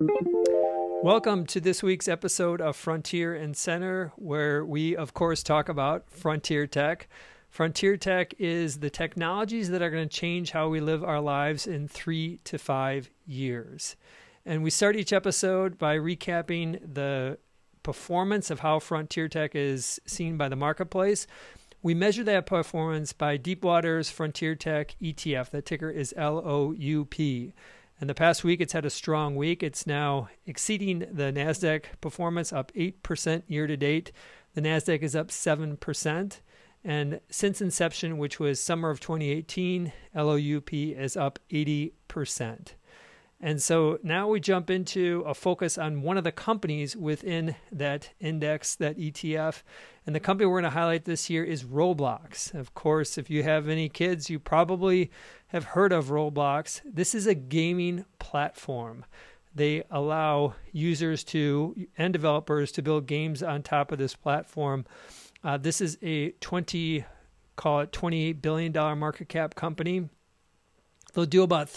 Welcome to this week's episode of Frontier and Center, where we, of course, talk about Frontier Tech. Frontier Tech is the technologies that are going to change how we live our lives in three to five years. And we start each episode by recapping the performance of how Frontier Tech is seen by the marketplace. We measure that performance by Deepwater's Frontier Tech ETF. The ticker is LOUP. In the past week, it's had a strong week. It's now exceeding the NASDAQ performance, up 8% year to date. The NASDAQ is up 7%. And since inception, which was summer of 2018, LOUP is up 80%. And so now we jump into a focus on one of the companies within that index, that ETF. And the company we're going to highlight this year is Roblox. Of course, if you have any kids, you probably have heard of Roblox. This is a gaming platform. They allow users to and developers to build games on top of this platform. Uh, this is a 20 call it 28 billion dollar market cap company. They'll do about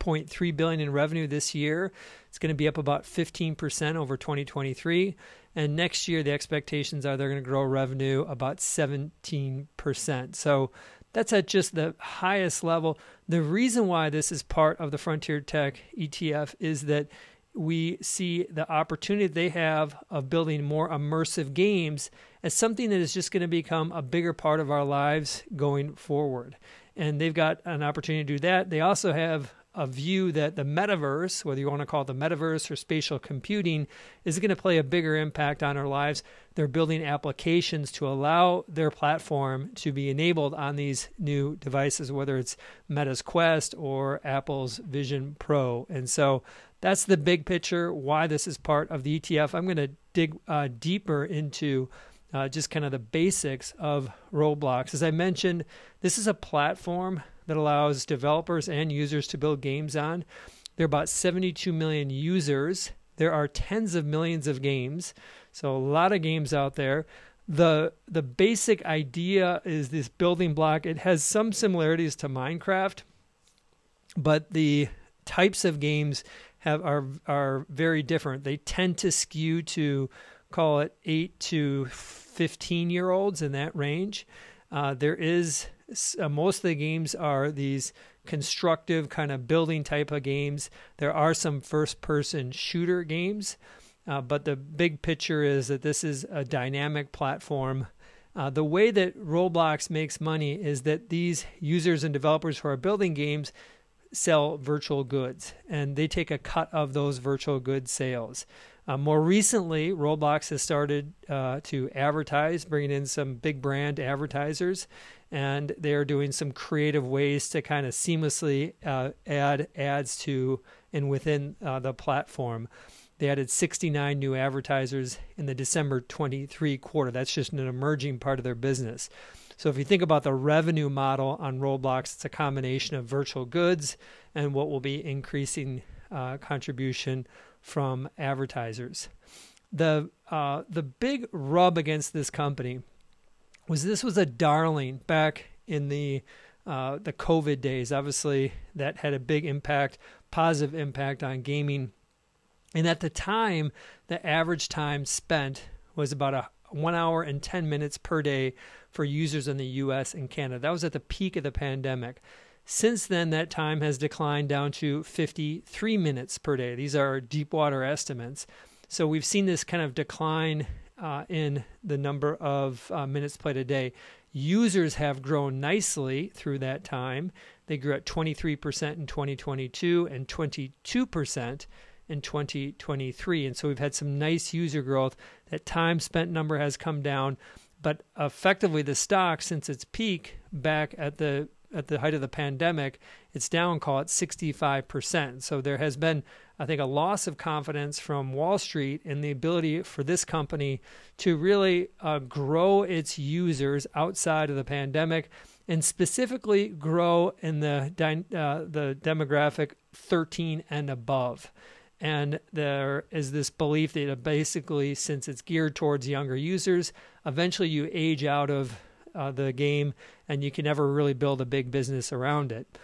3.3 billion in revenue this year. It's going to be up about 15% over 2023. And next year, the expectations are they're going to grow revenue about 17%. So that's at just the highest level. The reason why this is part of the Frontier Tech ETF is that we see the opportunity they have of building more immersive games as something that is just going to become a bigger part of our lives going forward. And they've got an opportunity to do that. They also have a view that the metaverse, whether you want to call it the metaverse or spatial computing, is going to play a bigger impact on our lives. They're building applications to allow their platform to be enabled on these new devices, whether it's Meta's Quest or Apple's Vision Pro. And so that's the big picture, why this is part of the ETF. I'm going to dig uh, deeper into uh, just kind of the basics of Roblox. As I mentioned, this is a platform that allows developers and users to build games on. There are about 72 million users. There are tens of millions of games, so a lot of games out there. The the basic idea is this building block. It has some similarities to Minecraft, but the types of games have are are very different. They tend to skew to call it 8 to 15 year olds in that range. Uh, there is uh, most of the games are these constructive kind of building type of games. There are some first person shooter games, uh, but the big picture is that this is a dynamic platform. Uh, the way that Roblox makes money is that these users and developers who are building games sell virtual goods and they take a cut of those virtual goods sales. Uh, more recently, Roblox has started uh, to advertise, bringing in some big brand advertisers, and they are doing some creative ways to kind of seamlessly uh, add ads to and within uh, the platform. They added 69 new advertisers in the December 23 quarter. That's just an emerging part of their business. So if you think about the revenue model on Roblox, it's a combination of virtual goods and what will be increasing uh, contribution from advertisers. The uh, the big rub against this company was this was a darling back in the uh, the COVID days. Obviously, that had a big impact, positive impact on gaming. And at the time, the average time spent was about a one hour and 10 minutes per day for users in the US and Canada. That was at the peak of the pandemic. Since then, that time has declined down to 53 minutes per day. These are Deepwater estimates. So we've seen this kind of decline uh, in the number of uh, minutes played a day. Users have grown nicely through that time. They grew at 23% in 2022 and 22% in 2023. And so we've had some nice user growth. That time spent number has come down, but effectively the stock since its peak back at the at the height of the pandemic, it's down, call it 65%. So there has been, I think, a loss of confidence from Wall Street in the ability for this company to really uh, grow its users outside of the pandemic and specifically grow in the, uh, the demographic 13 and above. And there is this belief that basically, since it's geared towards younger users, eventually you age out of uh, the game, and you can never really build a big business around it.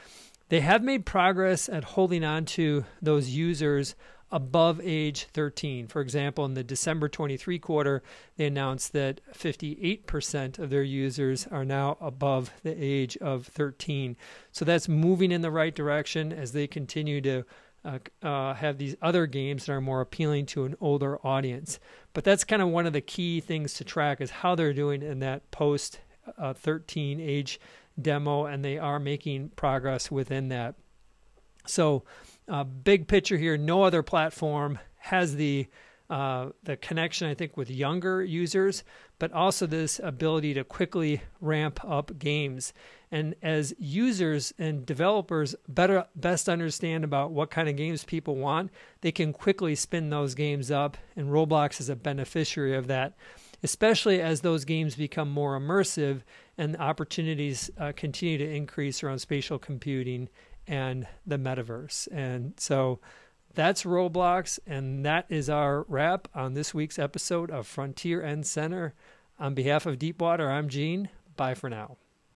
They have made progress at holding on to those users above age 13. For example, in the December 23 quarter, they announced that 58% of their users are now above the age of 13. So that's moving in the right direction as they continue to uh, uh, have these other games that are more appealing to an older audience. But that's kind of one of the key things to track is how they're doing in that post uh, 13 age demo, and they are making progress within that. So, uh, big picture here, no other platform has the uh, the connection, I think, with younger users, but also this ability to quickly ramp up games. And as users and developers better best understand about what kind of games people want, they can quickly spin those games up. And Roblox is a beneficiary of that, especially as those games become more immersive and opportunities uh, continue to increase around spatial computing and the metaverse. And so that's Roblox, and that is our wrap on this week's episode of Frontier and Center. On behalf of Deepwater, I'm Gene. Bye for now.